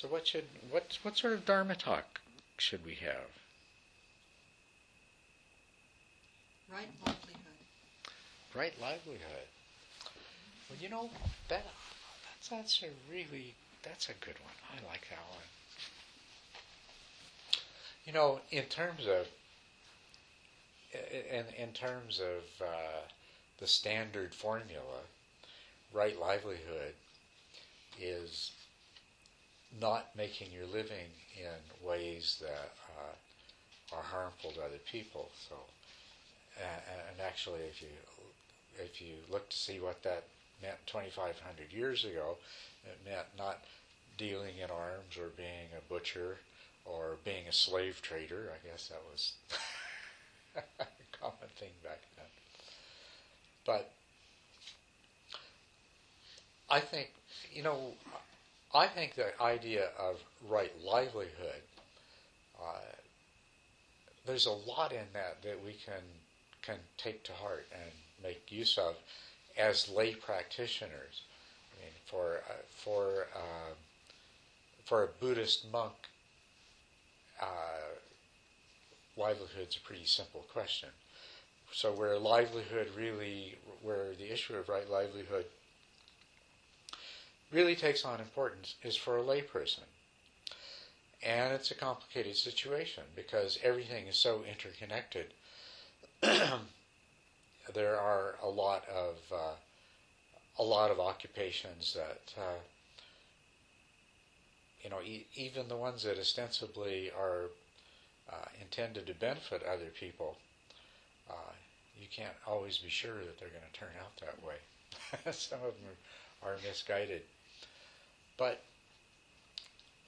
So what should what what sort of dharma talk should we have? Right livelihood. Right livelihood. Well, you know that that's that's a really that's a good one. I like that one. You know, in terms of in in terms of uh, the standard formula, right livelihood is not making your living in ways that uh, are harmful to other people. So, and, and actually, if you if you look to see what that meant 2,500 years ago, it meant not dealing in arms or being a butcher or being a slave trader. I guess that was a common thing back then. But I think, you know, I think the idea of right livelihood, uh, there's a lot in that that we can can take to heart and make use of as lay practitioners. I mean, for uh, for uh, for a Buddhist monk, uh, livelihood's a pretty simple question. So where livelihood really, where the issue of right livelihood really takes on importance is for a layperson. And it's a complicated situation because everything is so interconnected. there are a lot of uh, a lot of occupations that uh, you know e- even the ones that ostensibly are uh, intended to benefit other people uh, you can't always be sure that they're going to turn out that way some of them are, are misguided but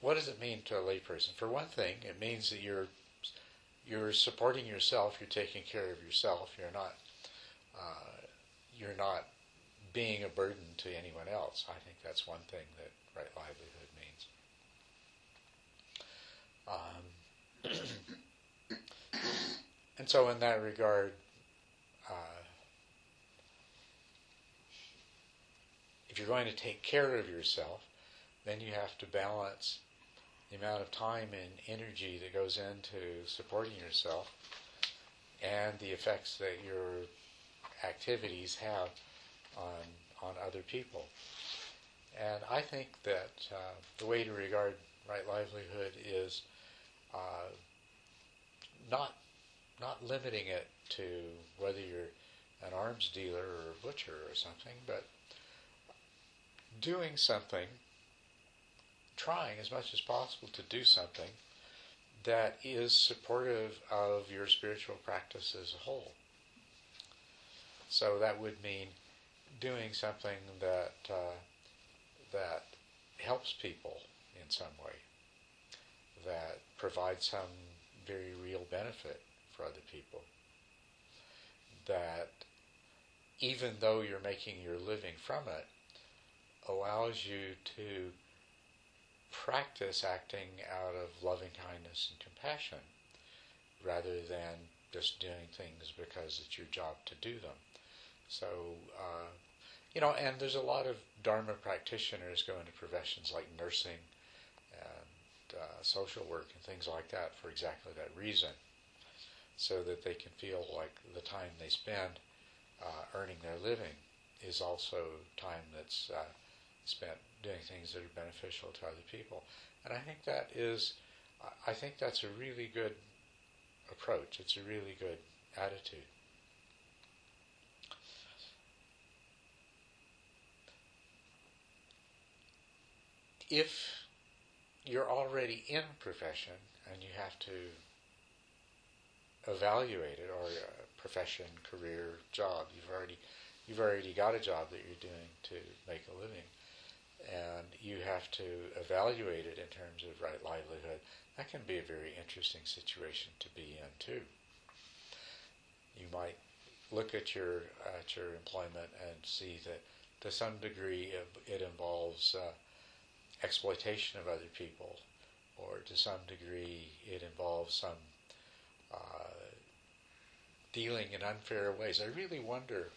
what does it mean to a layperson for one thing it means that you're you're supporting yourself you're taking care of yourself you're not uh, you're not being a burden to anyone else. I think that's one thing that right livelihood means. Um, and so, in that regard, uh, if you're going to take care of yourself, then you have to balance the amount of time and energy that goes into supporting yourself and the effects that your activities have on on other people. And I think that uh, the way to regard right livelihood is uh, not not limiting it to whether you're an arms dealer or a butcher or something, but doing something, trying as much as possible to do something that is supportive of your spiritual practice as a whole. So that would mean doing something that uh, that helps people in some way, that provides some very real benefit for other people, that even though you're making your living from it, allows you to practice acting out of loving kindness and compassion rather than just doing things because it's your job to do them. So, uh, you know, and there's a lot of Dharma practitioners go into professions like nursing and uh, social work and things like that for exactly that reason, so that they can feel like the time they spend uh, earning their living is also time that's uh, spent doing things that are beneficial to other people. And I think that is, I think that's a really good approach. It's a really good attitude. if you're already in a profession and you have to evaluate it or a profession, career, job, you've already you've already got a job that you're doing to make a living and you have to evaluate it in terms of right livelihood, that can be a very interesting situation to be in too. You might look at your at your employment and see that to some degree it involves uh, exploitation of other people, or to some degree it involves some uh, dealing in unfair ways. I really wonder,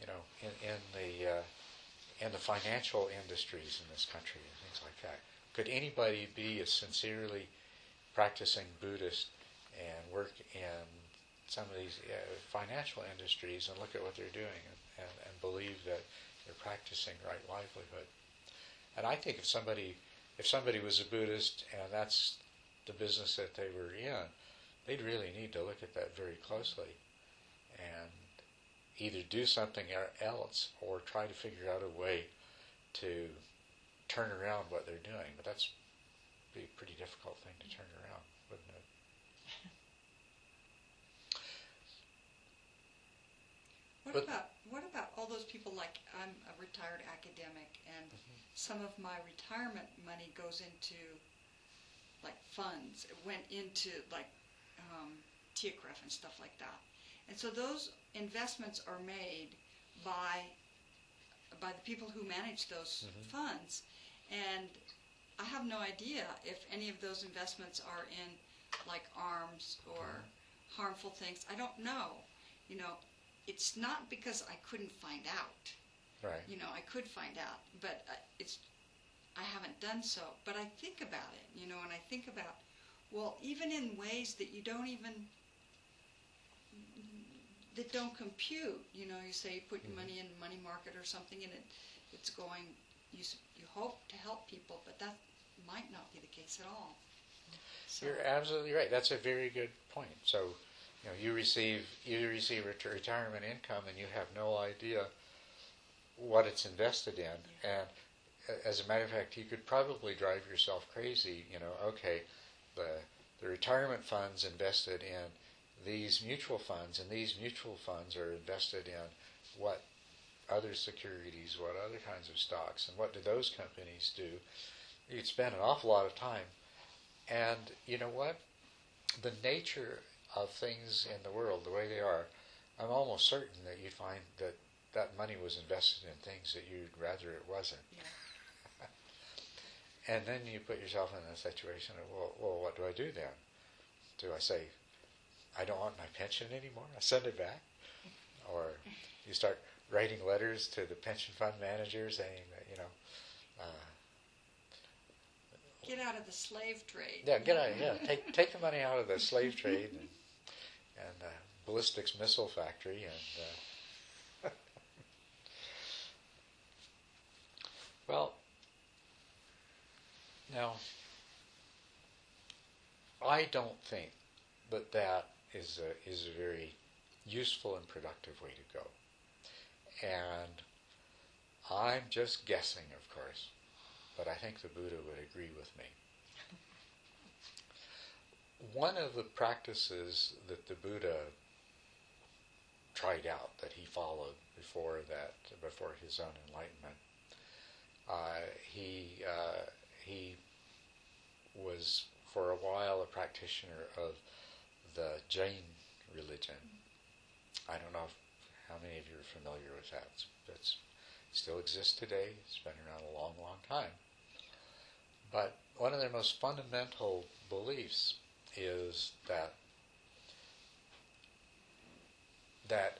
you know, in, in the uh, in the financial industries in this country and things like that, could anybody be a sincerely practicing Buddhist and work in some of these uh, financial industries and look at what they're doing and, and, and believe that they're practicing right livelihood? And I think if somebody if somebody was a Buddhist and that's the business that they were in, they'd really need to look at that very closely and either do something else or try to figure out a way to turn around what they're doing. But that's be a pretty difficult thing to turn around, wouldn't it? What But- about what about all those people like I'm a retired academic and Mm-hmm. some of my retirement money goes into like funds. It went into like um, and stuff like that. And so those investments are made by by the people who manage those Mhm. funds. And I have no idea if any of those investments are in like arms or harmful things. I don't know. You know, it's not because I couldn't find out. Right. You know, I could find out, but uh, it's I haven't done so. But I think about it, you know, and I think about well, even in ways that you don't even that don't compute. You know, you say you put your Mhm. money in money market or something, and it it's going. You you hope to help people, but that might not be the case at all. So, You're absolutely right. That's a very good point. So, you know, you receive you receive ret- retirement income, and you have no idea what it's invested in. And as a matter of fact, you could probably drive yourself crazy. You know, okay, the the retirement funds invested in these mutual funds, and these mutual funds are invested in what other securities, what other kinds of stocks, and what do those companies do? You'd spend an awful lot of time and you know what? The nature of things in the world, the way they are, I'm almost certain that you'd find that that money was invested in things that you'd rather it wasn't. Yeah. And then you put yourself in a situation of, well, well, what do I do then? Do I say, I don't want my pension anymore? I send it back? Or you start writing letters to the pension fund manager saying that, you know, uh, Get out of the slave trade. Yeah, get out. Yeah, take take the money out of the slave trade and, and uh, ballistics missile factory, and uh, well, now I don't think but that is a is a very useful and productive way to go, and I'm just guessing, of course but I think the Buddha would agree with me. One of the practices that the Buddha tried out, that he followed before that, before his own enlightenment, uh, he uh, he was for a while a practitioner of the Jain religion. I don't know how many of you are familiar with that. It's still exists today. It's been around a long, long time. But one of their most fundamental beliefs is that that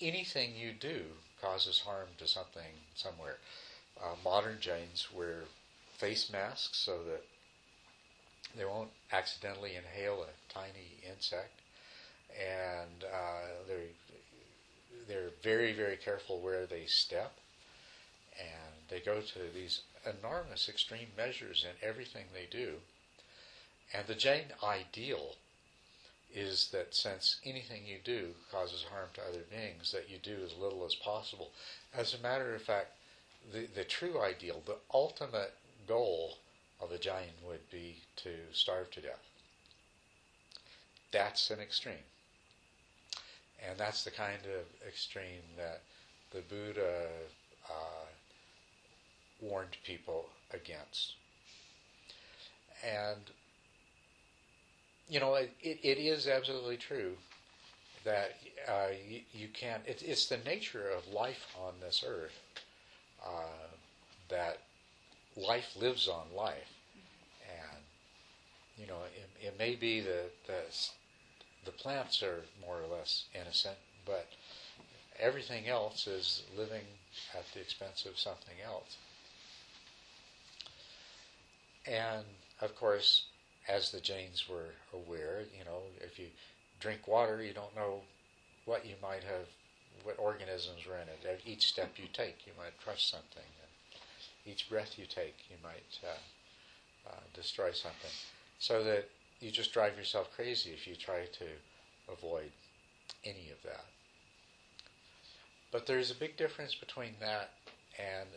anything you do causes harm to something somewhere. Uh, modern Jains wear face masks so that they won't accidentally inhale a tiny insect, and uh, they're they're very very careful where they step, and they go to these enormous extreme measures in everything they do. And the Jain ideal is that since anything you do causes harm to other beings, that you do as little as possible. As a matter of fact, the, the true ideal, the ultimate goal of a Jain would be to starve to death. That's an extreme. And that's the kind of extreme that the Buddha uh, warned people against. And, you know, it, it, it is absolutely true that uh, you, you can't, it, it's the nature of life on this earth uh, that life lives on life. And, you know, it, it may be that the, the plants are more or less innocent, but everything else is living at the expense of something else. And of course, as the Jains were aware, you know, if you drink water, you don't know what you might have, what organisms were in it. At each step you take, you might crush something. Each breath you take, you might uh, uh, destroy something. So that you just drive yourself crazy if you try to avoid any of that. But there's a big difference between that and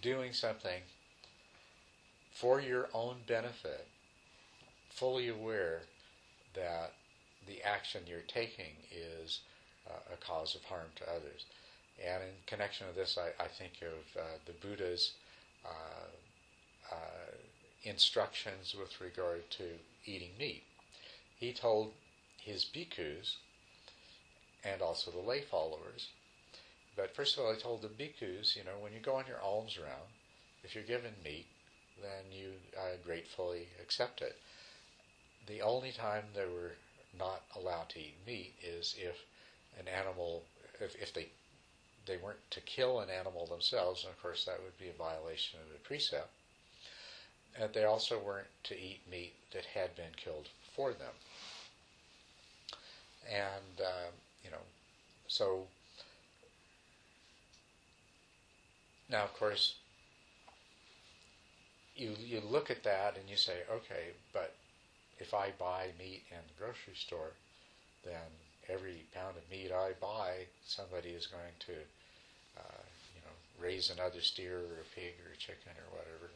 doing something for your own benefit, fully aware that the action you're taking is uh, a cause of harm to others. And in connection with this, I, I think of uh, the Buddha's instructions with regard to eating meat. He told his bhikkhus and also the lay followers, but first of all, he told the bhikkhus, you know, when you go on your alms round, if you're given meat, then you uh, gratefully accept it. The only time they were not allowed to eat meat is if an animal, if, if they they weren't to kill an animal themselves, and of course that would be a violation of the precept. And they also weren't to eat meat that had been killed for them. And uh, you know, so now of course you you look at that and you say, okay, but if I buy meat in the grocery store, then every pound of meat I buy, somebody is going to, raise another steer or a pig or a chicken or whatever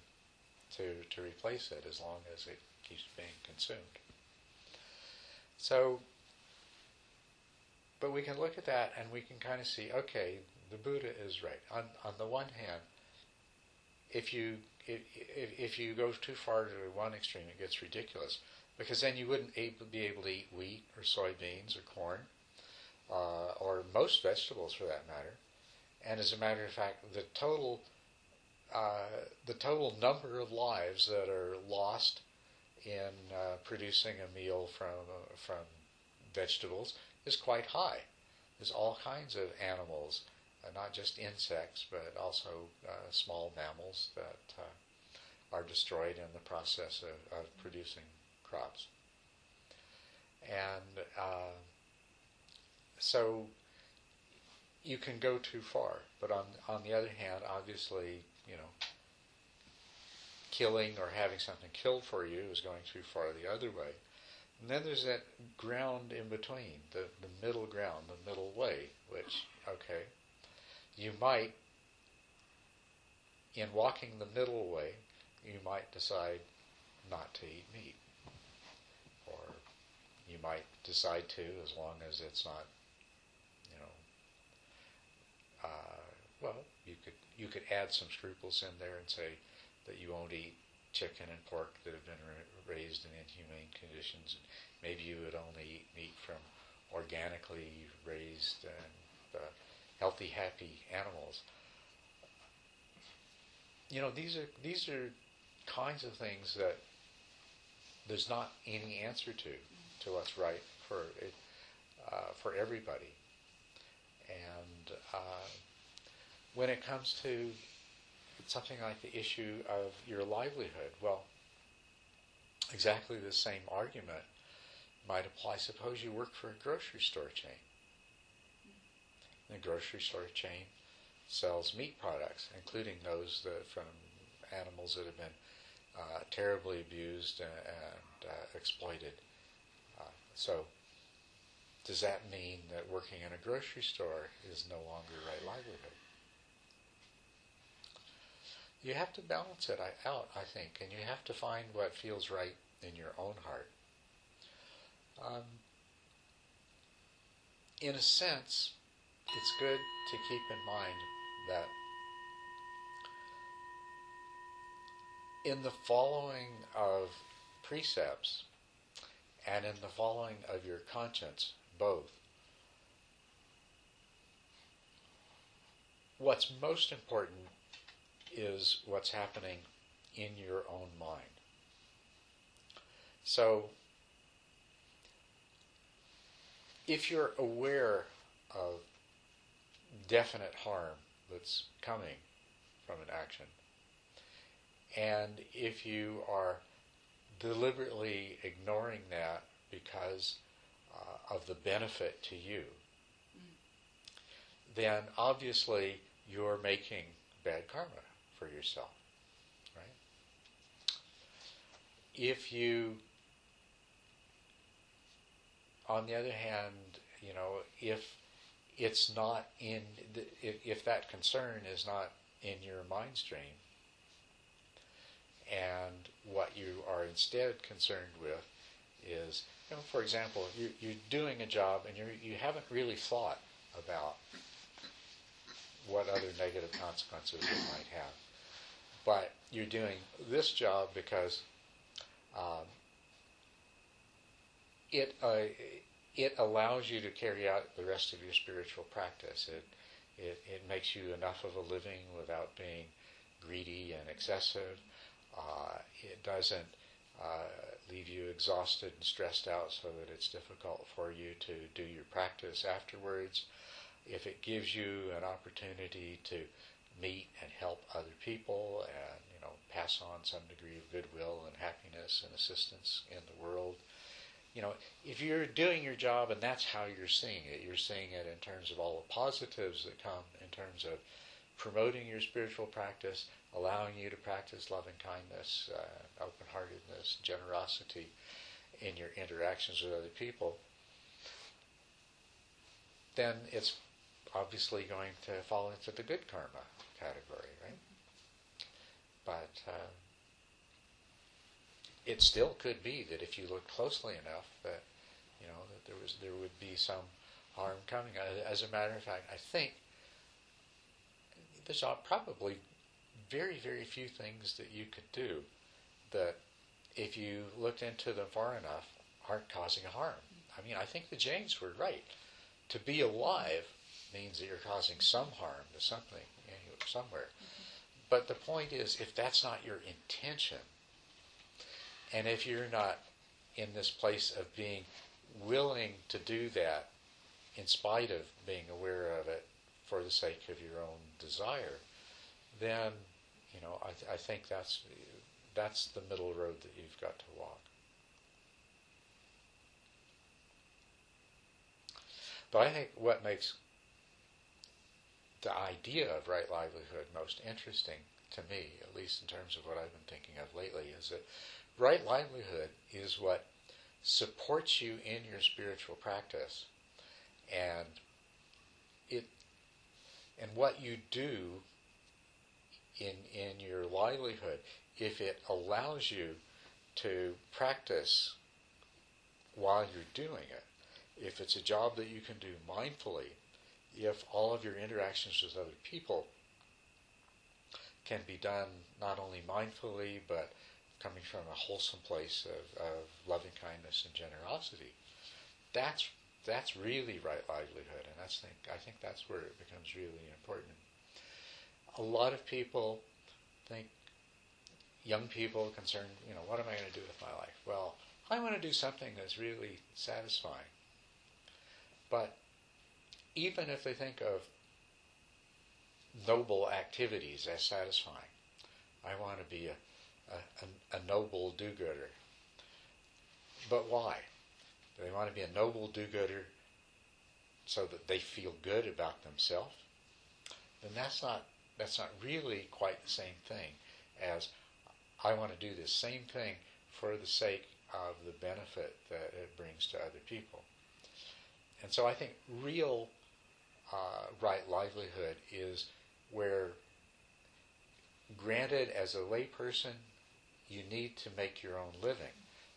to to replace it, as long as it keeps being consumed. So, but we can look at that and we can kind of see, okay, the Buddha is right. On on the one hand, if you if, if you go too far to one extreme, it gets ridiculous because then you wouldn't able, be able to eat wheat or soybeans or corn uh, or most vegetables for that matter. And as a matter of fact, the total uh, the total number of lives that are lost in uh, producing a meal from uh, from vegetables is quite high. There's all kinds of animals uh, not just insects, but also uh, small mammals that are destroyed in the process of, of producing crops. And so you can go too far, but on on the other hand, obviously, you know, killing or having something killed for you is going too far the other way. And then there's that ground in between, the, the middle ground, the middle way, which, okay, you might, in walking the middle way, you might decide not to eat meat. Or you might decide to, as long as it's not, you know, uh, well, you could you could add some scruples in there and say that you won't eat chicken and pork that have been ra- raised in inhumane conditions. and Maybe you would only eat meat from organically raised and uh, healthy, happy animals. You know, these are these are kinds of things that there's not any answer to to what's right for it uh, for everybody. And uh, when it comes to something like the issue of your livelihood, well, exactly the same argument might apply. Suppose you work for a grocery store chain the grocery store chain sells meat products, including those that from animals that have been uh, terribly abused and, and uh, exploited. Uh, so, does that mean that working in a grocery store is no longer right livelihood? You have to balance it out, I think, and you have to find what feels right in your own heart. Um, in a sense, it's good to keep in mind that in the following of precepts and in the following of your conscience, both, what's most important is what's happening in your own mind. So, if you're aware of definite harm that's coming from an action. And if you are deliberately ignoring that because uh, of the benefit to you, then obviously you're making bad karma for yourself, right? If you, on the other hand, you know, if it's not in, the, if, if that concern is not in your mind stream, and what you are instead concerned with is, you know, for example, you, you're doing a job and you you haven't really thought about what other negative consequences it might have. But you're doing this job because um, it uh, it allows you to carry out the rest of your spiritual practice. It it, it makes you enough of a living without being greedy and excessive. Uh, it doesn't uh, leave you exhausted and stressed out so that it's difficult for you to do your practice afterwards if it gives you an opportunity to meet and help other people and you know pass on some degree of goodwill and happiness and assistance in the world. You know if you're doing your job and that's how you're seeing it you're seeing it in terms of all the positives that come in terms of promoting your spiritual practice allowing you to practice loving kindness uh, open-heartedness generosity in your interactions with other people then it's obviously going to fall into the good karma category, right? But uh, it still could be that if you look closely enough, that you know that there was there would be some harm coming. As a matter of fact, I think there's probably very very few things that you could do that if you looked into them far enough aren't causing harm. I mean, I think the Jains were right. To be alive means that you're causing some harm to something somewhere. Mm-hmm. But the point is, if that's not your intention, and if you're not in this place of being willing to do that in spite of being aware of it for the sake of your own desire, then you know I, th- I think that's that's the middle road that you've got to walk. But I think what makes the idea of right livelihood most interesting to me, at least in terms of what I've been thinking of lately, is that right livelihood is what supports you in your spiritual practice, and it and what you do in in your livelihood, if it allows you to practice while you're doing it, if it's a job that you can do mindfully, if all of your interactions with other people can be done not only mindfully but coming from a wholesome place of, of loving kindness and generosity, that's that's really right livelihood, and that's think I think that's where it becomes really important. A lot of people think young people concerned, you know, what am I going to do with my life? Well, I want to do something that's really satisfying. But even if they think of noble activities as satisfying. I want to be a, a, a noble do-gooder. But why? Do they want to be a noble do-gooder so that they feel good about themselves? Then that's not that's not really quite the same thing as I want to do the same thing for the sake of the benefit that it brings to other people. And so I think real uh, right livelihood is where, granted, as a layperson, you need to make your own living.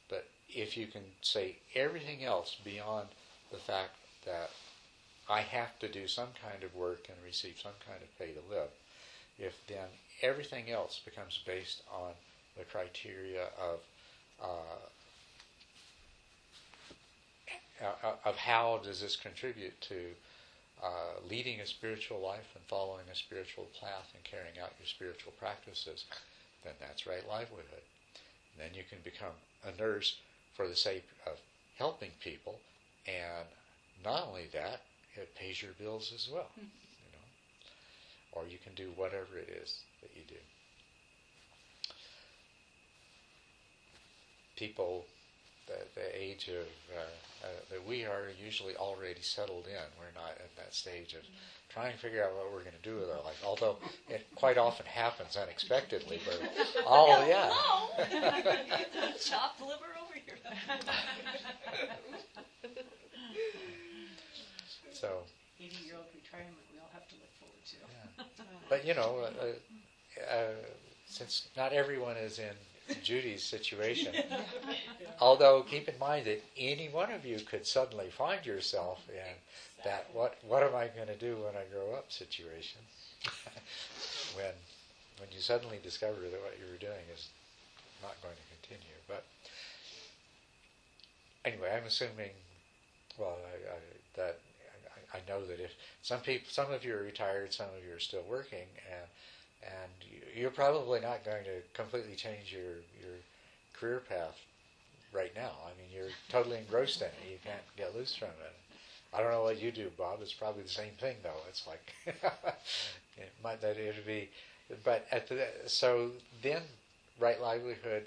But if you can say everything else beyond the fact that I have to do some kind of work and receive some kind of pay to live, if then everything else becomes based on the criteria of uh, of how does this contribute to uh, leading a spiritual life and following a spiritual path and carrying out your spiritual practices, then that's right livelihood. And then you can become a nurse for the sake of helping people, and not only that, it pays your bills as well. Mm-hmm. You know, or you can do whatever it is that you do. people the, the age of uh, uh, we are usually already settled in. We're not at that stage of trying to figure out what we're going to do with our life. Although it quite often happens unexpectedly. But oh yeah, Chopped liver over here. so 80 year old retirement we all have to look forward to. yeah. But you know, uh, uh, since not everyone is in Judy's situation, although keep in mind that any one of you could suddenly find yourself in that what what am I going to do when I grow up situation. When when you suddenly discover that what you were doing is not going to continue. But anyway I'm assuming well I, I, that I, I know that if some people some of you are retired some of you are still working and and you- you're probably not going to completely change your your career path right now I mean you're totally engrossed in it you can't get loose from it I don't know what you do, Bob. It's probably the same thing, though. It's like it might that it'd be, but at the so then right livelihood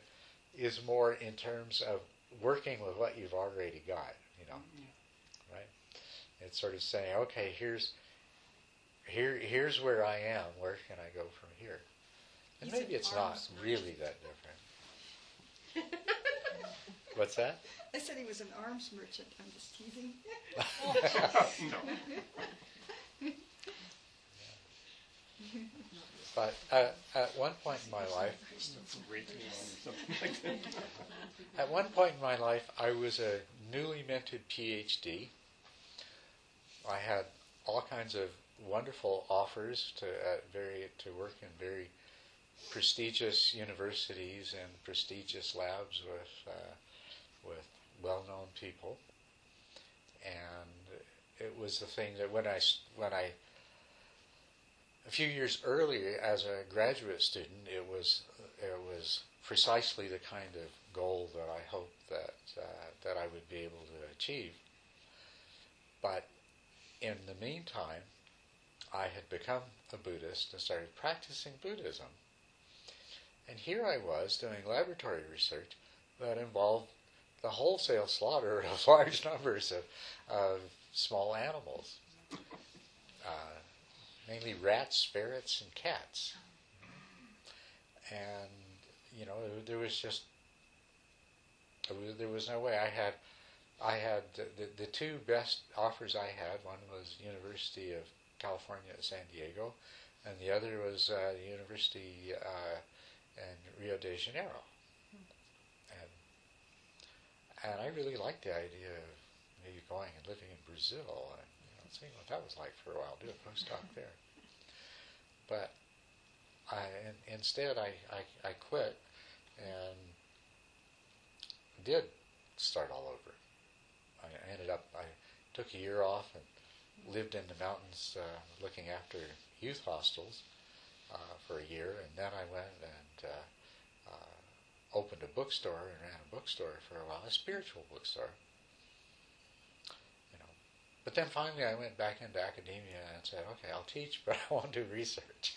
is more in terms of working with what you've already got. You know, mm-hmm. right? It's sort of saying, okay, here's here here's where I am. Where can I go from here? And He's maybe it's not really that different. What's that? I said he was an arms merchant. I'm just teasing. But uh, at one point in my life, At one point in my life, I was a newly minted PhD. I had all kinds of wonderful offers to very to work in very prestigious universities and prestigious labs with uh, with well-known people, and it was the thing that when I when I a few years earlier as a graduate student, it was it was precisely the kind of goal that I hoped that uh, that I would be able to achieve. But in the meantime, I had become a Buddhist and started practicing Buddhism. And here I was doing laboratory research that involved the wholesale slaughter of large numbers of, of small animals, uh, mainly rats, ferrets, and cats. And you know, there was just there was, no way. I had I had the, the, the two best offers I had. One was University of California at San Diego, and the other was uh, the University uh, in Rio de Janeiro. And and I really liked the idea of maybe going and living in Brazil and you know, seeing what that was like for a while. Do a postdoc there. But I in, instead I, I, I quit and did start all over. I ended up I took a year off and lived in the mountains uh, looking after youth hostels uh, for a year, and then I went and uh, uh, opened a bookstore and ran a bookstore for a while, a spiritual bookstore. You know, but then finally I went back into academia and said, okay, I'll teach, but I won't do research.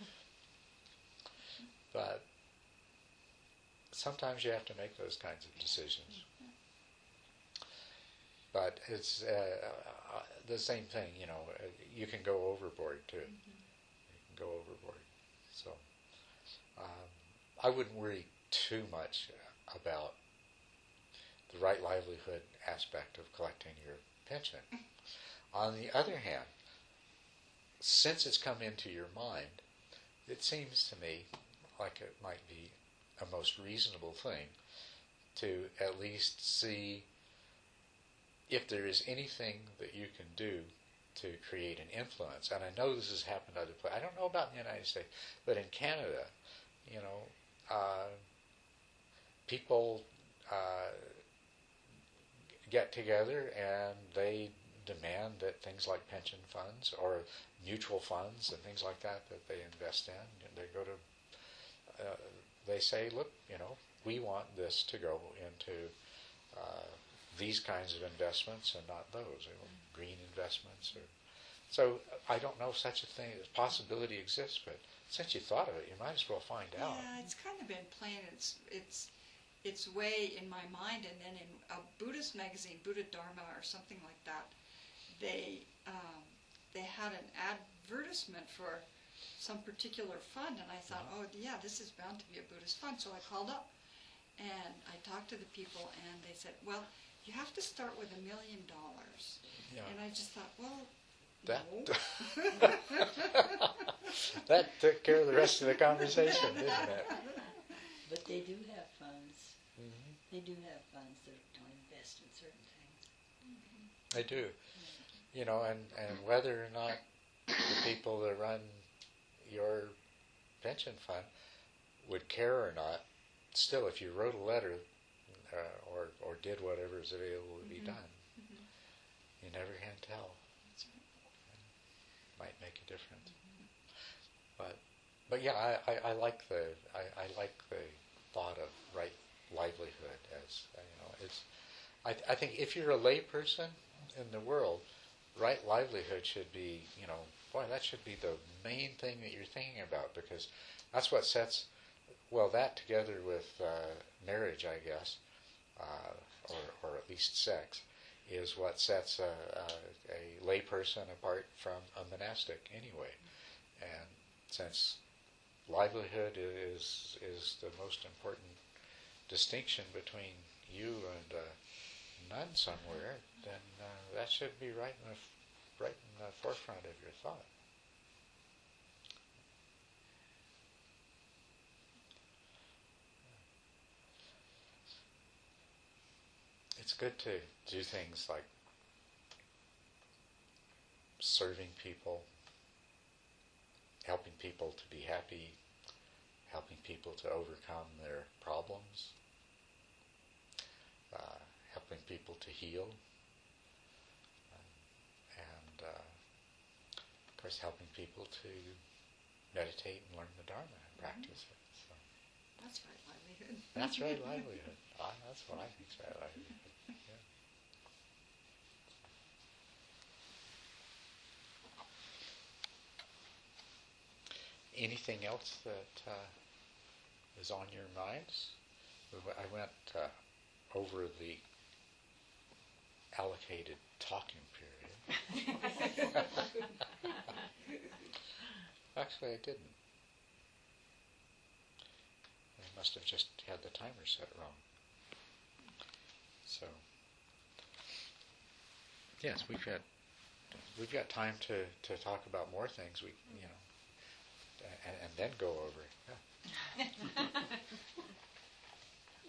but sometimes you have to make those kinds of decisions. But it's uh, uh, the same thing, you know. uh, You can go overboard too. You can go overboard. So um, I wouldn't worry too much about the right livelihood aspect of collecting your pension. On the other hand, since it's come into your mind, it seems to me like it might be a most reasonable thing to at least see if there is anything that you can do to create an influence. And I know this has happened other places. I don't know about in the United States, but in Canada, you know, uh, people uh, get together and they demand that things like pension funds or mutual funds and things like that that they invest in, they go to, uh, they say, look, you know, we want this to go into uh, these kinds of investments and not those, you know, green investments. Or, so I don't know if such a thing, as possibility exists, but since you thought of it, you might as well find out. Yeah, it's kind of been playing its its its way in my mind, and then in a Buddhist magazine, Buddha Dharma or something like that, they um, they had an advertisement for some particular fund, and I thought, oh yeah, this is bound to be a Buddhist fund. So I called up, and I talked to the people, and they said, well, you have to start with a million dollars. Yeah. And I just thought, well, That no. that took care of the rest of the conversation, didn't it? But they do have funds. Mhm. They do have funds that don't invest in certain things. They do. You know, and, and whether or not the people that run your pension fund would care or not, still, if you wrote a letter uh, or, or did whatever is available to be Mhm. done, Mhm. you never can tell. That's right. Might make a difference. But, but yeah, I, I, I like the I, I like the thought of right livelihood as uh, you know it's. I, I think if you're a layperson in the world, right livelihood should be you know boy that should be the main thing that you're thinking about because that's what sets well that together with uh, marriage I guess uh, or or at least sex is what sets a, a, a layperson apart from a monastic anyway and since livelihood is is the most important distinction between you and a nun somewhere, then uh, that should be right in the right in the forefront of your thought. It's good to do things like serving people, helping people to be happy, helping people to overcome their problems, uh, helping people to heal, and uh, of course helping people to meditate and learn the Dharma and practice it. That's right livelihood. that's right livelihood. Ah, that's what I think is right livelihood. Yeah. Anything else that uh, is on your minds? I went uh, over the allocated talking period. Actually, I didn't. I must have just had the timer set wrong. So, yes, we've got we've got time to, to talk about more things. We you know, and, and then go over. Yeah.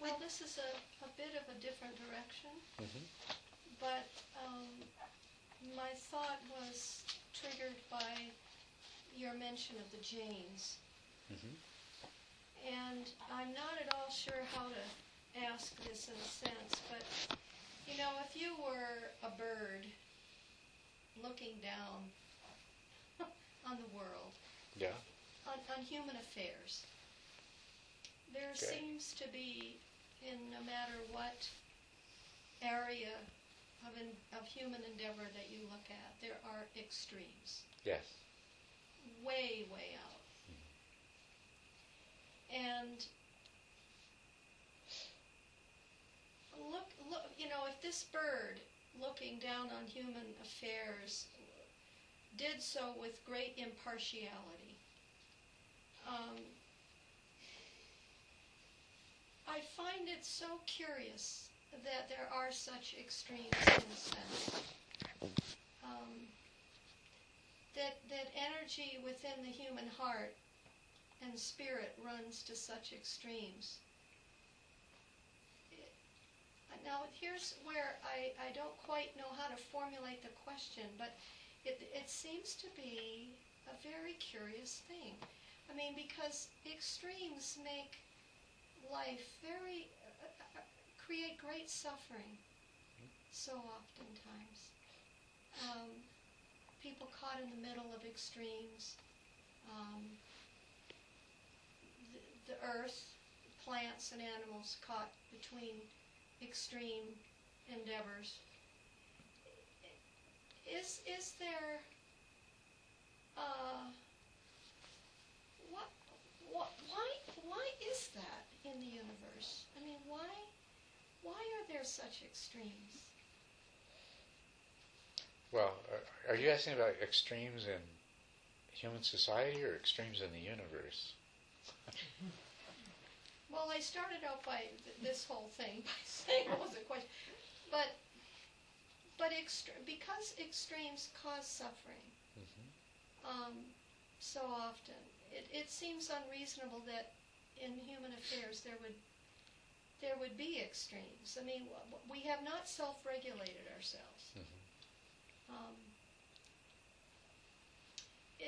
Well, this is a, a bit of a different direction, hmm but um, my thought was triggered by your mention of the Jains. hmm And I'm not at all sure how to ask this in a sense, but you know, if you were a bird looking down on the world, Yeah. on, on human affairs. There Okay. seems to be, in no matter what area of, in, of human endeavor that you look at, there are extremes, Yes. way, way out. And look, look, you know, if this bird looking down on human affairs did so with great impartiality, um, I find it so curious that there are such extremes in a sense. Um, that, that energy within the human heart and spirit runs to such extremes. Now, here's where I, I don't quite know how to formulate the question, but it, it seems to be a very curious thing. I mean, because extremes make life very, uh, create great suffering so oftentimes. Um, people caught in the middle of extremes. Um, the, earth, plants, and animals caught between extreme endeavors. Is is there uh, what what why why is that in the universe? I mean, why why are there such extremes? Well, are- are you asking about extremes in human society or extremes in the universe? Well, I started out by th- this whole thing by saying it was a question, but but extre- because extremes cause suffering um, so often, it, it seems unreasonable that in human affairs there would there would be extremes. I mean, w- w- we have not self-regulated ourselves. Um, i-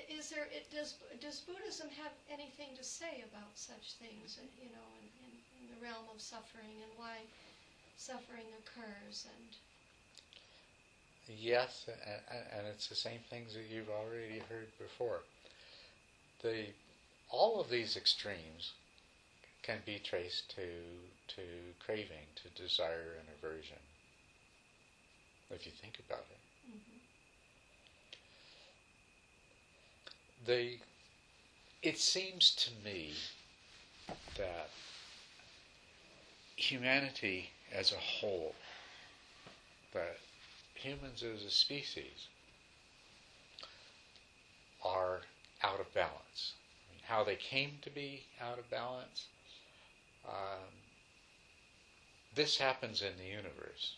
is there? It, does does Buddhism have anything to say about such things? You know, in, in, in the realm of suffering and why suffering occurs and Yes, and, and it's the same things that you've already heard before. The all of these extremes can be traced to to craving, to desire and aversion. If you think about it, mm-hmm. The it seems to me that humanity as a whole, that humans as a species are out of balance. I mean, how they came to be out of balance, um, this happens in the universe.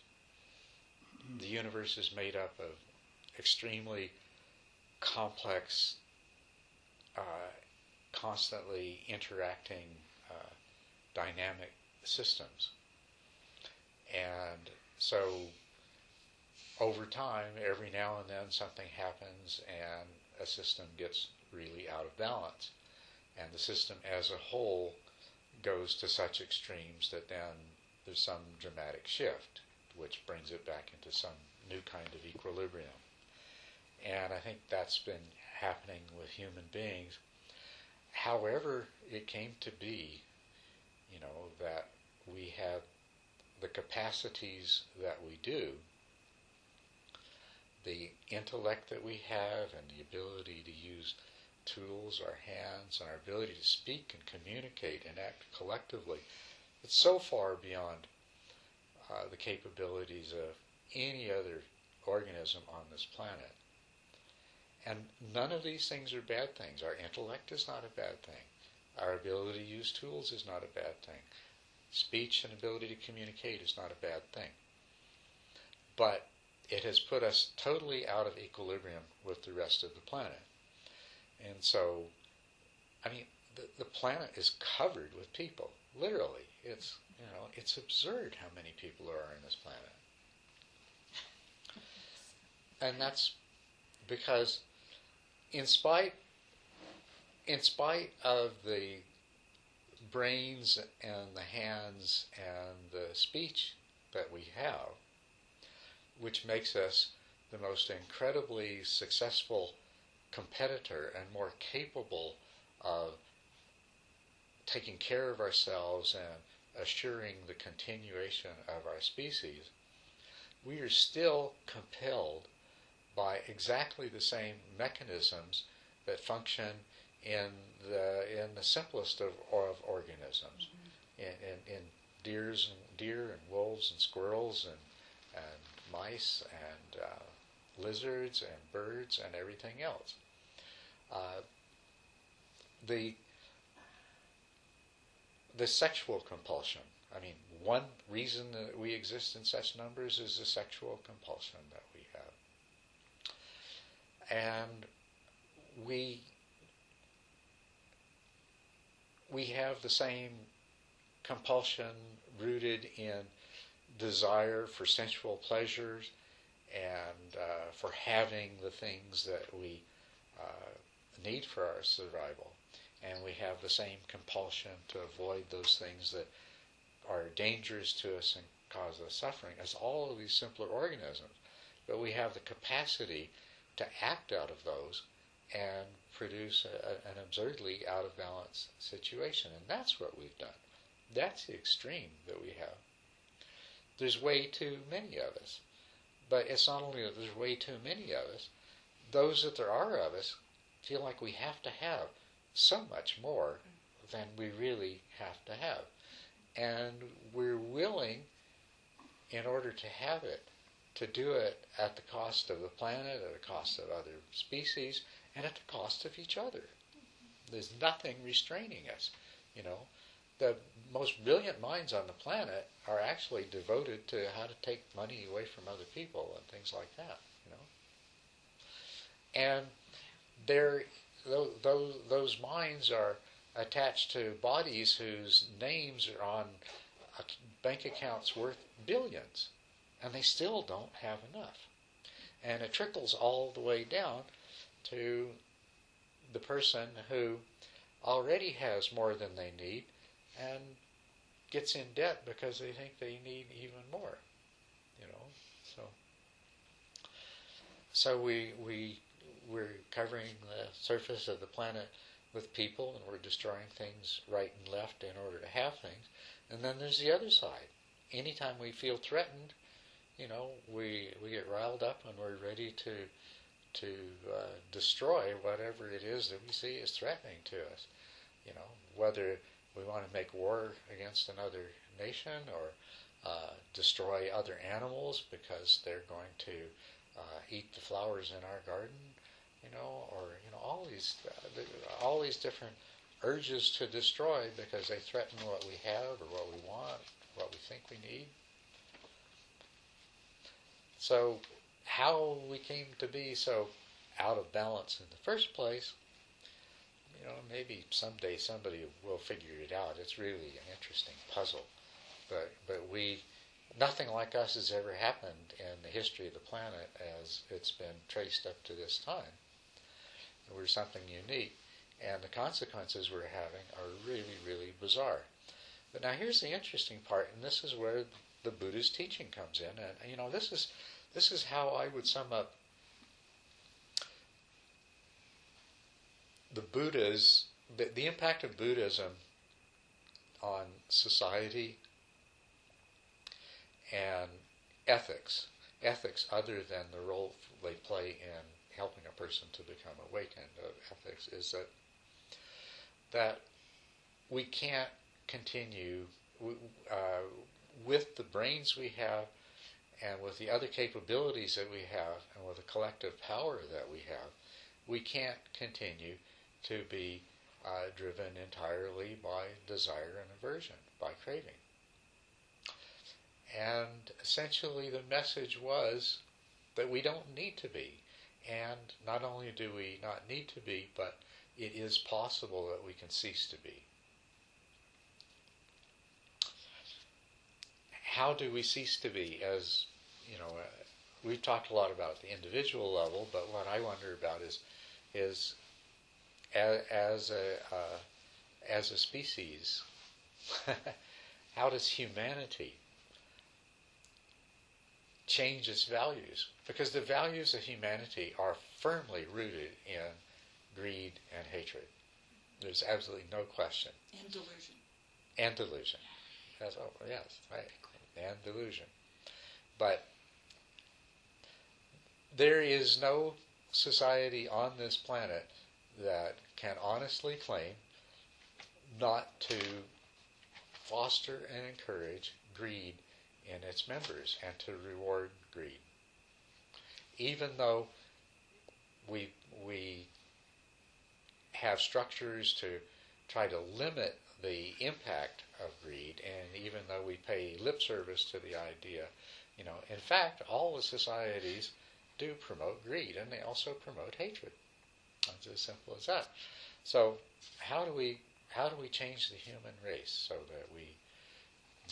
The universe is made up of extremely complex, uh, constantly interacting uh, dynamic systems. And so over time, every now and then something happens and a system gets really out of balance. And the system as a whole goes to such extremes that then there's some dramatic shift, which brings it back into some new kind of equilibrium. And I think that's been happening with human beings. However, it came to be, you know, that we have the capacities that we do the intellect that we have and the ability to use tools, our hands, and our ability to speak and communicate and act collectively, it's so far beyond uh, the capabilities of any other organism on this planet. And none of these things are bad things. Our intellect is not a bad thing. Our ability to use tools is not a bad thing. Speech and ability to communicate is not a bad thing. But it has put us totally out of equilibrium with the rest of the planet. And so, I mean, the, the planet is covered with people. Literally, it's you know, it's absurd how many people are on this planet. And that's because, in spite, in spite of the brains and the hands and the speech that we have, which makes us the most incredibly successful competitor and more capable of taking care of ourselves and assuring the continuation of our species, we are still compelled by exactly the same mechanisms that function in the in the simplest of, of organisms, in, in, in deers and deer and wolves and squirrels and and mice and uh, lizards and birds and everything else. Uh, the the sexual compulsion. I mean, one reason that we exist in such numbers is the sexual compulsion that and we we have the same compulsion rooted in desire for sensual pleasures and uh, for having the things that we uh, need for our survival. And we have the same compulsion to avoid those things that are dangerous to us and cause us suffering as all of these simpler organisms. But we have the capacity to act out of those and produce a, an absurdly out of balance situation. And that's what we've done. That's the extreme that we have. There's way too many of us. But it's not only that there's way too many of us, those that there are of us feel like we have to have so much more than we really have to have. And we're willing in order to have it, to do it at the cost of the planet, at the cost of other species, and at the cost of each other. There's nothing restraining us. You know, the most brilliant minds on the planet are actually devoted to how to take money away from other people and things like that. You know, and they're those those minds are attached to bodies whose names are on bank accounts worth billions, and they still don't have enough. And it trickles all the way down to the person who already has more than they need and gets in debt because they think they need even more. You know, so so we we we're covering the surface of the planet with people and we're destroying things right and left in order to have things. And then there's the other side. Anytime we feel threatened, you know, we we get riled up and we're ready to to uh, destroy whatever it is that we see is threatening to us. You know, whether we want to make war against another nation or uh, destroy other animals because they're going to uh, eat the flowers in our garden, you know, or you know all these uh, all these different urges to destroy because they threaten what we have or what we want, what we think we need. So, how we came to be so out of balance in the first place, you know, maybe someday somebody will figure it out. It's really an interesting puzzle, but but we nothing like us has ever happened in the history of the planet as it's been traced up to this time. We're something unique, and the consequences we're having are really, really bizarre. But now here's the interesting part, and this is where the Buddha's teaching comes in, and you know this is this is how I would sum up the Buddha's the, the impact of Buddhism on society and ethics, ethics other than the role they play in helping a person to become awakened of ethics is that that we can't continue uh, with the brains we have and with the other capabilities that we have and with the collective power that we have, we can't continue to be uh, driven entirely by desire and aversion, by craving. And essentially, the message was that we don't need to be. And not only do we not need to be, but it is possible that we can cease to be. How do we cease to be? As you know, uh, we've talked a lot about the individual level, but what I wonder about is is as, as a uh, as a species, how does humanity change its values? Because the values of humanity are firmly rooted in greed and hatred. There's absolutely no question. And delusion. And delusion. That's, yes, right. And delusion. But there is no society on this planet that can honestly claim not to foster and encourage greed in its members and to reward greed. Even though we we have structures to try to limit the impact of greed, and even though we pay lip service to the idea, you know, in fact, all the societies do promote greed, and they also promote hatred. It's as simple as that. So, how do we how do we change the human race so that we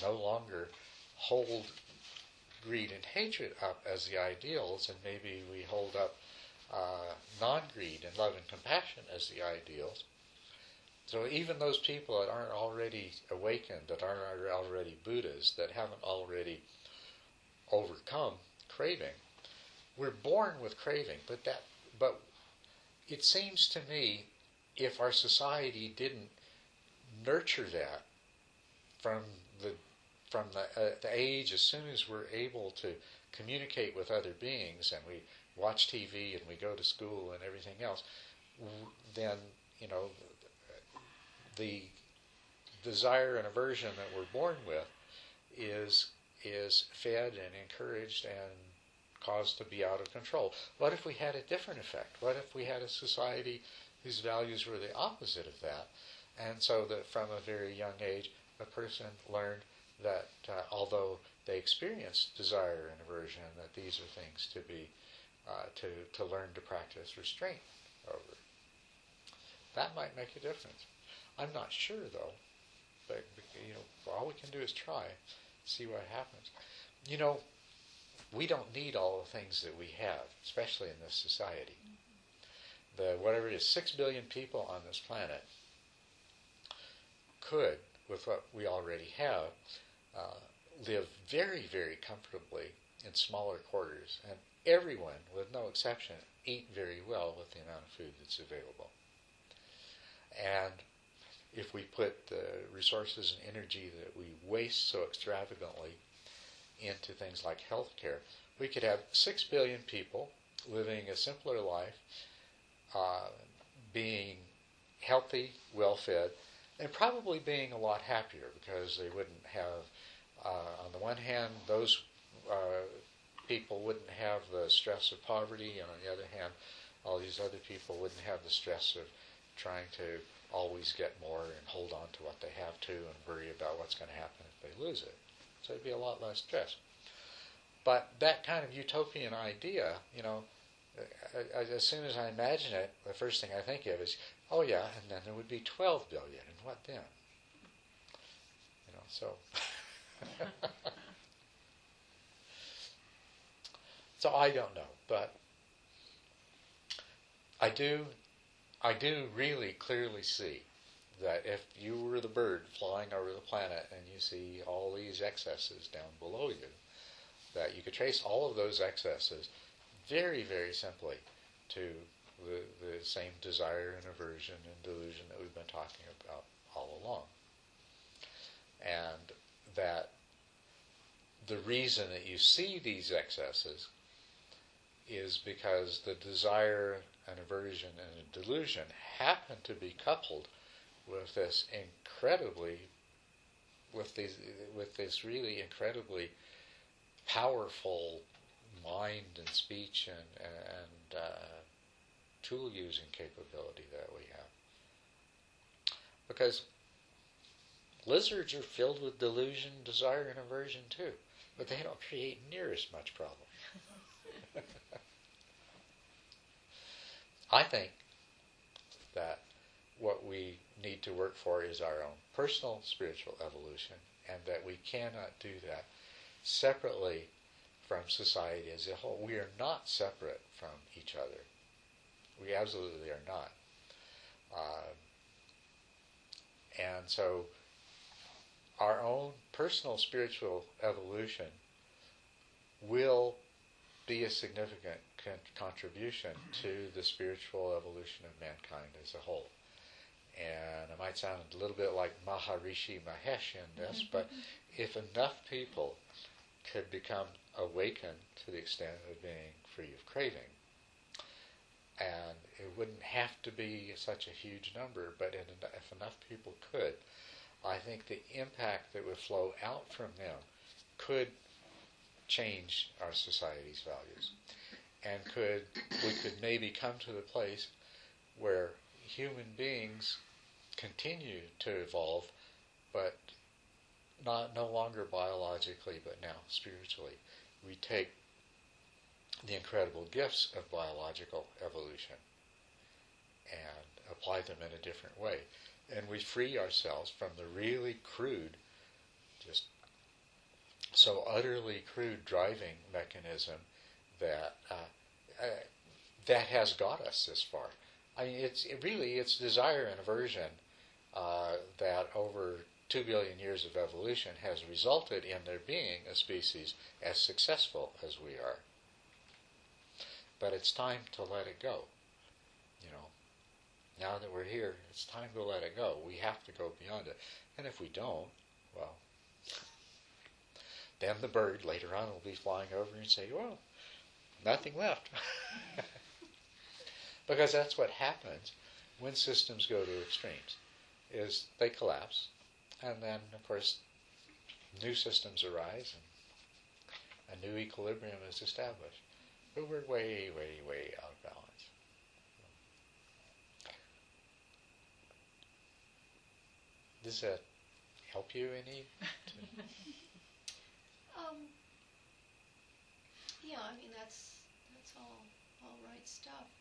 no longer hold greed and hatred up as the ideals, and maybe we hold up uh, non-greed and love and compassion as the ideals. So even those people that aren't already awakened, that aren't already Buddhas, that haven't already overcome craving, we're born with craving. But that, but it seems to me, if our society didn't nurture that from the from the, uh, the age as soon as we're able to communicate with other beings and we watch TV and we go to school and everything else, then you know the desire and aversion that we're born with is is fed and encouraged and caused to be out of control. What if we had a different effect? What if we had a society whose values were the opposite of that? And so that from a very young age, a person learned that uh, although they experienced desire and aversion, that these are things to be uh, to to learn to practice restraint over. That might make a difference. I'm not sure though, but you know, all we can do is try, see what happens. You know, we don't need all the things that we have, especially in this society. The whatever it is, six billion people on this planet could, with what we already have, uh, live very, very comfortably in smaller quarters, and everyone, with no exception, eat very well with the amount of food that's available. And if we put the resources and energy that we waste so extravagantly into things like healthcare, we could have six billion people living a simpler life, uh, being healthy, well fed, and probably being a lot happier because they wouldn't have, uh, on the one hand, those uh, people wouldn't have the stress of poverty, and on the other hand, all these other people wouldn't have the stress of trying to always get more and hold on to what they have to and worry about what's going to happen if they lose it. So it'd be a lot less stress. But that kind of utopian idea, you know, as soon as I imagine it, the first thing I think of is, oh yeah, and then there would be 12 billion, and what then? You know, so. so I don't know, but I do, I do really clearly see that if you were the bird flying over the planet and you see all these excesses down below you, that you could trace all of those excesses very, very simply to the, the same desire and aversion and delusion that we've been talking about all along. And that the reason that you see these excesses is because the desire and aversion and a delusion happen to be coupled with this incredibly with these with this really incredibly powerful mind and speech and and uh, tool using capability that we have. Because lizards are filled with delusion, desire, and aversion too, but they don't create near as much problem. I think that what we need to work for is our own personal spiritual evolution, and that we cannot do that separately from society as a whole. We are not separate from each other. We absolutely are not. Uh, and so our own personal spiritual evolution will be a significant con- contribution to the spiritual evolution of mankind as a whole. And it might sound a little bit like Maharishi Mahesh in this, mm-hmm. but if enough people could become awakened to the extent of being free of craving, and it wouldn't have to be such a huge number, but if enough people could, I think the impact that would flow out from them could change our society's values, and could we could maybe come to the place where human beings continue to evolve, but not no longer biologically, but now spiritually. We take the incredible gifts of biological evolution and apply them in a different way. And we free ourselves from the really crude, just so utterly crude driving mechanism that uh, uh, that has got us this far. I mean, it's it really it's desire and aversion uh, that over two billion years of evolution has resulted in there being a species as successful as we are. But it's time to let it go. You know, now that we're here, it's time to let it go. We have to go beyond it. And if we don't, well, then the bird later on will be flying over and say, well, nothing left. because that's what happens when systems go to extremes is they collapse and then of course new systems arise and a new equilibrium is established. But we're way, way, way out of balance. Does that help you any? Um, yeah, I mean, that's, that's all, all right stuff.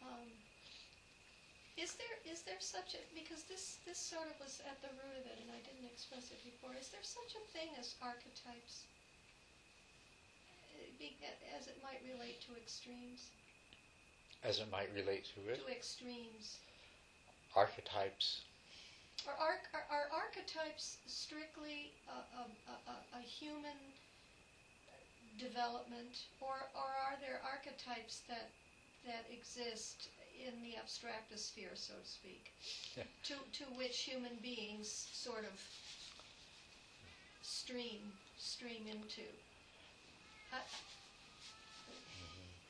Um, is there, is there such a, because this, this sort of was at the root of it, and I didn't express it before, is there such a thing as archetypes? Uh, be- As it might relate to extremes, As it might relate to it, to extremes? archetypes. Are, arch- are, are archetypes strictly a, a, a, a- human development, or, or are there archetypes that that exist in the abstractist sphere, so to speak, Yeah. to to which human beings sort of stream stream into? I,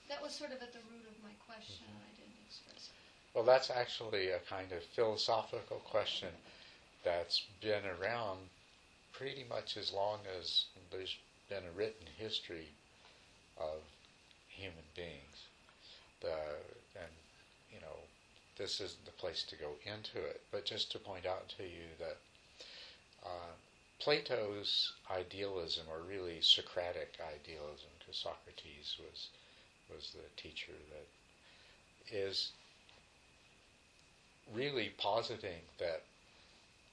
that was sort of at the root of my question, mm-hmm. and I didn't express it. Well, that's actually a kind of philosophical question that's been around pretty much as long as there's been a written history of human beings. The, and, you know, this isn't the place to go into it, but just to point out to you that uh, Plato's idealism, or really Socratic idealism, because Socrates was was the teacher that is really positing that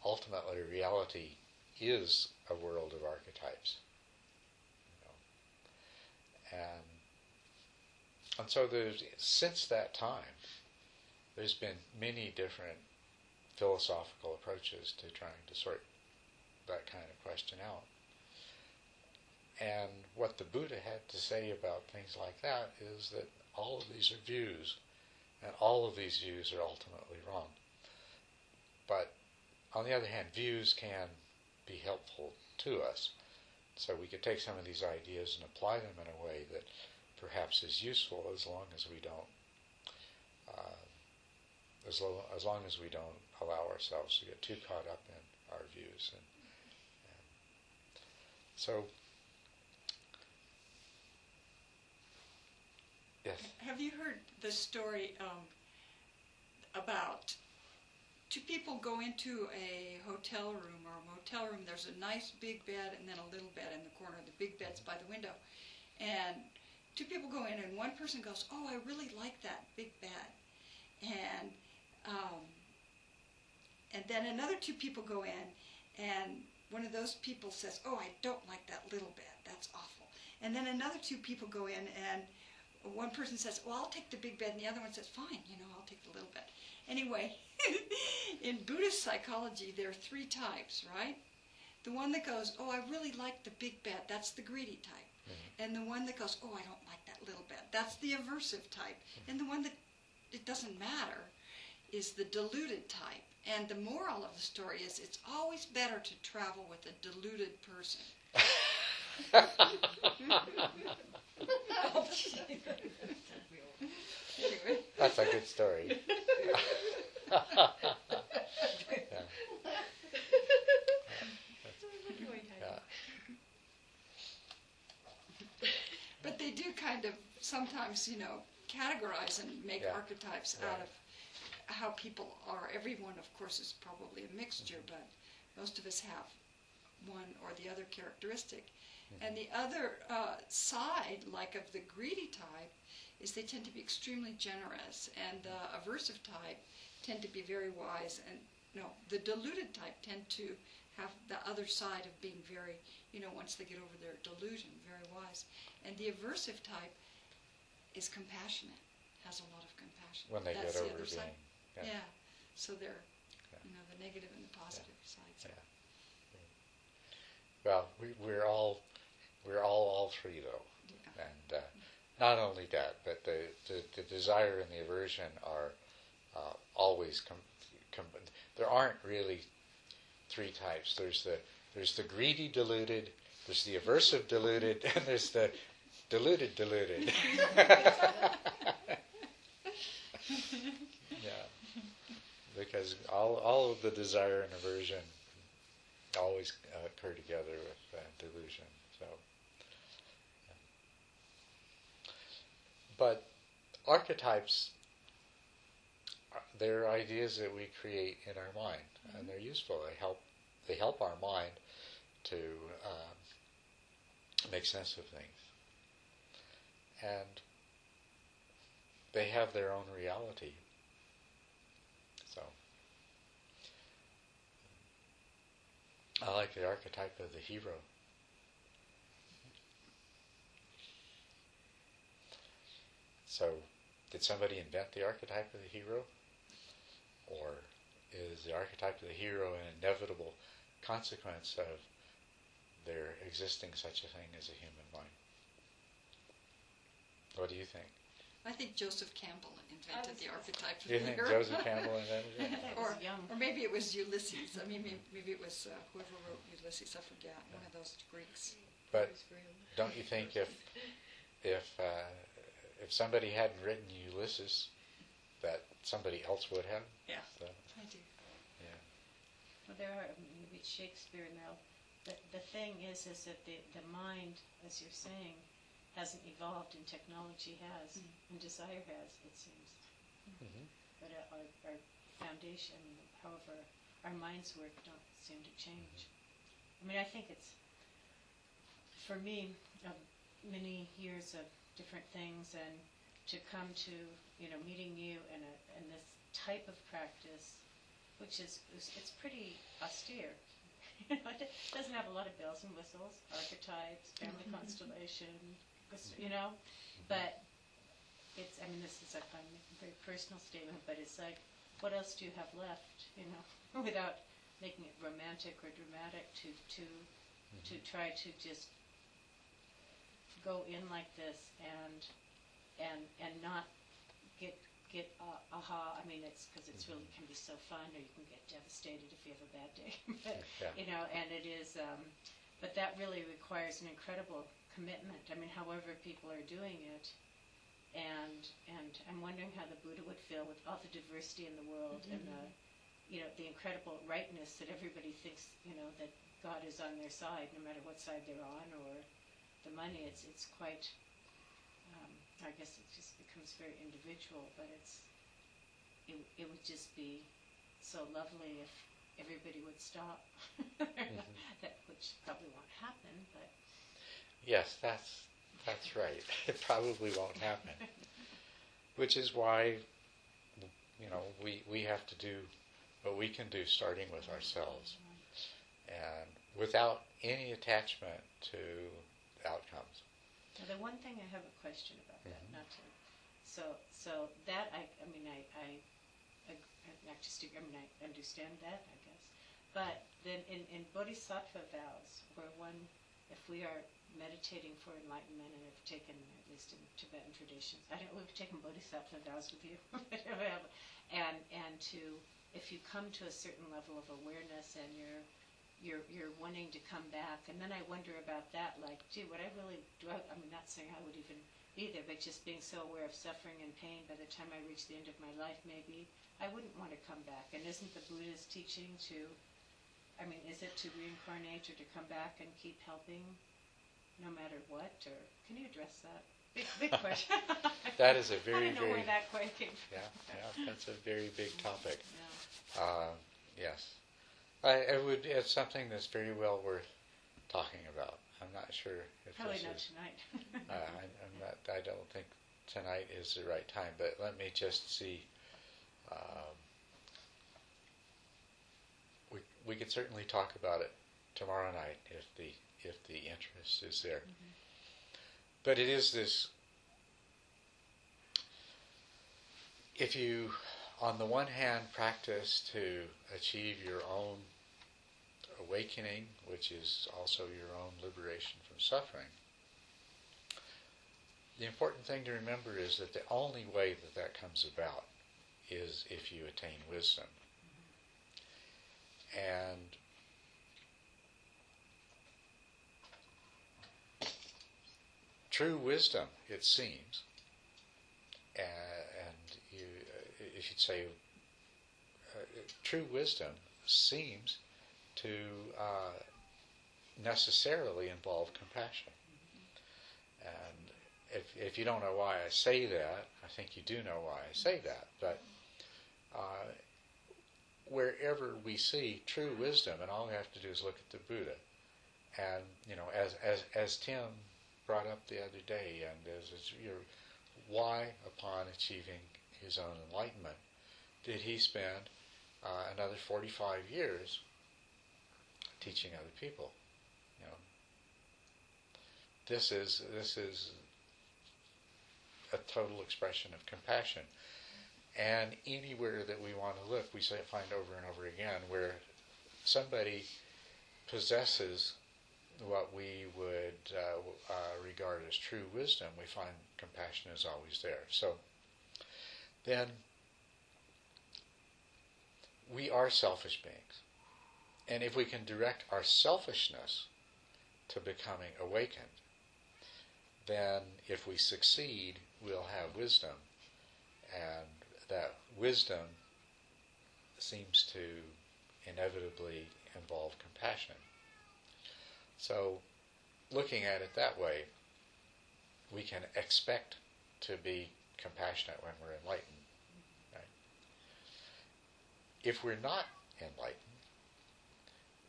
ultimately reality is a world of archetypes. You know. And and so there's since that time there's been many different philosophical approaches to trying to sort that kind of question out. And what the Buddha had to say about things like that is that all of these are views, and all of these views are ultimately wrong. But on the other hand, views can be helpful to us. So we could take some of these ideas and apply them in a way that perhaps is useful as long as we don't, uh, as, lo- as long as we don't allow ourselves to get too caught up in our views. And, and so, yes. Have you heard the story um, about two people go into a hotel room or a motel room? There's a nice big bed and then a little bed in the corner. The big bed's by the window. And two people go in, and one person goes, Oh, I really like that big bed. And um, and then another two people go in, and one of those people says, "Oh, I don't like that little bed. That's awful." And then another two people go in, and one person says, "Well, I'll take the big bed," and the other one says, "Fine, you know, I'll take the little bed." Anyway, in Buddhist psychology, there are three types, right? The one that goes, "Oh, I really like the big bed," that's the greedy type. And the one that goes, "Oh, I don't like that little bed," that's the aversive type. Hmm. And the one that it doesn't matter is the deluded type. And the moral of the story is it's always better to travel with a deluded person. That's a good story. Yeah. Yeah. But they do kind of sometimes, you know, categorize and make Yeah. archetypes Right. out of how people are. Everyone, of course, is probably a mixture, Mm-hmm. but most of us have one or the other characteristic. And the other uh, side, like of the greedy type, is they tend to be extremely generous, and the aversive type tend to be very wise. And no, the deluded type tend to have the other side of being very, you know, once they get over their delusion, very wise. And the aversive type is compassionate, has a lot of compassion. When they That's get the over other side. being, Yeah. yeah. So they're, Yeah. you know, the negative and the positive sides. Yeah. Well, we, we're all we're all all three though, Yeah. and uh, not only that, but the, the, the desire and the aversion are uh, always com- com- there aren't really three types. There's the there's the greedy deluded, there's the aversive deluded, and there's the deluded deluded. yeah, because all all of the desire and aversion always uh, occur together with uh, delusion. So, but archetypes, they're ideas that we create in our mind, and they're useful. They help. They help our mind to um, make sense of things, and they have their own reality. So, I like the archetype of the hero. So, did somebody invent the archetype of the hero? Or is the archetype of the hero an inevitable consequence of there existing such a thing as a human mind? What do you think? I think Joseph Campbell invented the gonna archetype of Do you the think hero. Joseph Campbell invented it? Or, or maybe it was Ulysses. I mean, maybe, maybe it was uh, whoever wrote Ulysses. I forget. One of those Greeks. But don't you think if if uh, if somebody hadn't written Ulysses, that somebody else would have? Yeah. So, I do. yeah. Well, there are, I mean, you read Shakespeare now. The, the thing is, is that the, the mind, as you're saying, hasn't evolved and technology has, Mm. and desire has, it seems. Mm-hmm. But uh, our, our foundation, however our minds work, don't seem to change. I mean, I think it's, for me, uh, many years of different things and to come to, you know, meeting you and, a, and this type of practice, which is, is it's pretty austere. you know, it doesn't have a lot of bells and whistles, archetypes, family mm-hmm. constellation, you know, but it's, I mean, this is a kind of very personal statement, but it's like, what else do you have left, you know, without making it romantic or dramatic to, to, to mm-hmm. try to just go in like this and, and, and not get, get uh, aha, I mean, it's, because it's really, can be so fun, or you can get devastated if you have a bad day. But, Yeah. You know, and it is, um, but that really requires an incredible commitment. I mean, however people are doing it, and and I'm wondering how the Buddha would feel with all the diversity in the world and the, you know, the incredible rightness that everybody thinks, you know, that God is on their side, no matter what side they're on or the money. It's it's quite. Um, I guess it just becomes very individual, but it's. It it would just be so lovely if everybody would stop. that which probably won't happen, but Yes, that's that's right. It probably won't happen. Which is why, you know, we we have to do what we can do, starting with ourselves, and without any attachment to outcomes. Now, the one thing I have a question about that, Mhm. not to, so, so that I, I mean, I, I, I, not just, I mean, I understand that, I guess. But then in, in Bodhisattva vows, where one, if we are meditating for enlightenment, and have taken, at least in Tibetan traditions, I don't, we've taken Bodhisattva vows with you, and, and to, if you come to a certain level of awareness and you're, you're you're wanting to come back. And then I wonder about that like gee would I really do I, I'm not saying I would even be there but just being so aware of suffering and pain by the time I reach the end of my life maybe I wouldn't want to come back. And isn't the Buddha's teaching to I mean is it to reincarnate or to come back and keep helping no matter what or can you address that? Big big question. That is a I very don't know very where that quite came from. yeah yeah that's a very big topic. yeah. Uh, yes, I, I would. It's something that's very well worth talking about. I'm not sure if probably this not is. tonight Uh, I, I'm not. I don't think tonight is the right time. But let me just see. Um, we we could certainly talk about it tomorrow night if the if the interest is there. But it is this. If you, on the one hand, practice to achieve your own awakening, which is also your own liberation from suffering, the important thing to remember is that the only way that that comes about is if you attain wisdom. And true wisdom, it seems, and you should say, uh, true wisdom seems to uh, necessarily involve compassion. And if, if you don't know why I say that, I think you do know why I say that. But uh, wherever we see true wisdom, and all we have to do is look at the Buddha, and you know, as as as Tim brought up the other day, and as, as your why upon achieving his own enlightenment did he spend uh, another 45 years teaching other people? You know, this is this is a total expression of compassion. And anywhere that we want to look, we find over and over again where somebody possesses what we would uh, uh, regard as true wisdom, we find compassion is always there. So then we are selfish beings. And if we can direct our selfishness to becoming awakened, then if we succeed, we'll have wisdom. And that wisdom seems to inevitably involve compassion. So, looking at it that way, we can expect to be compassionate when we're enlightened. If we're not enlightened,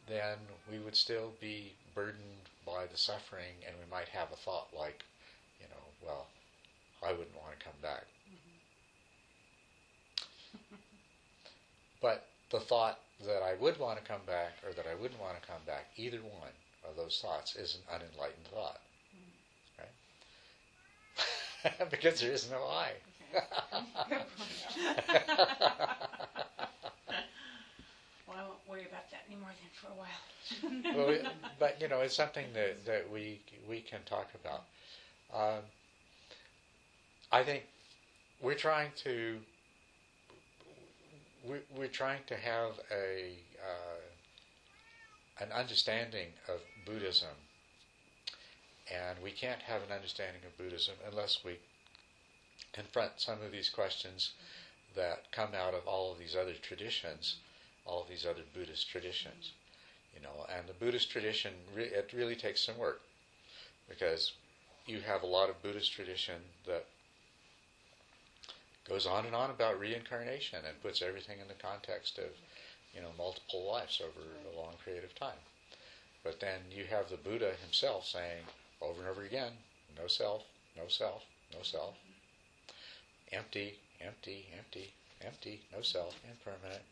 then we would still be burdened by the suffering, and we might have a thought like, you know, well, I wouldn't want to come back. but the thought that I would want to come back or that I wouldn't want to come back, either one of those thoughts is an unenlightened thought. Right? because there is no I. Worry about that anymore for a while. well, we, but you know, it's something that, that we we can talk about. Um, I think we're trying to we're, we're trying to have a uh, an understanding of Buddhism, and we can't have an understanding of Buddhism unless we confront some of these questions that come out of all of these other traditions, all these other Buddhist traditions. You know, and the Buddhist tradition it really takes some work because you have a lot of Buddhist tradition that goes on and on about reincarnation and puts everything in the context of you know multiple lives over a long period of time. But then you have the Buddha himself saying over and over again, no self, no self, no self, empty, empty, empty, empty, no self, impermanent.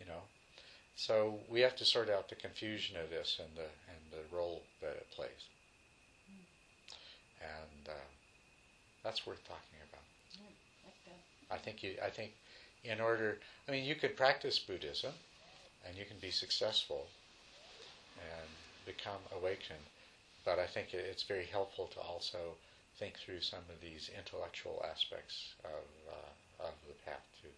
You know, so we have to sort out the confusion of this and the and the role that it plays, and uh, that's worth talking about. Like I think you. I think in order. I mean, you could practice Buddhism, and you can be successful, and become awakened. But I think it's very helpful to also think through some of these intellectual aspects of uh, of the path. So.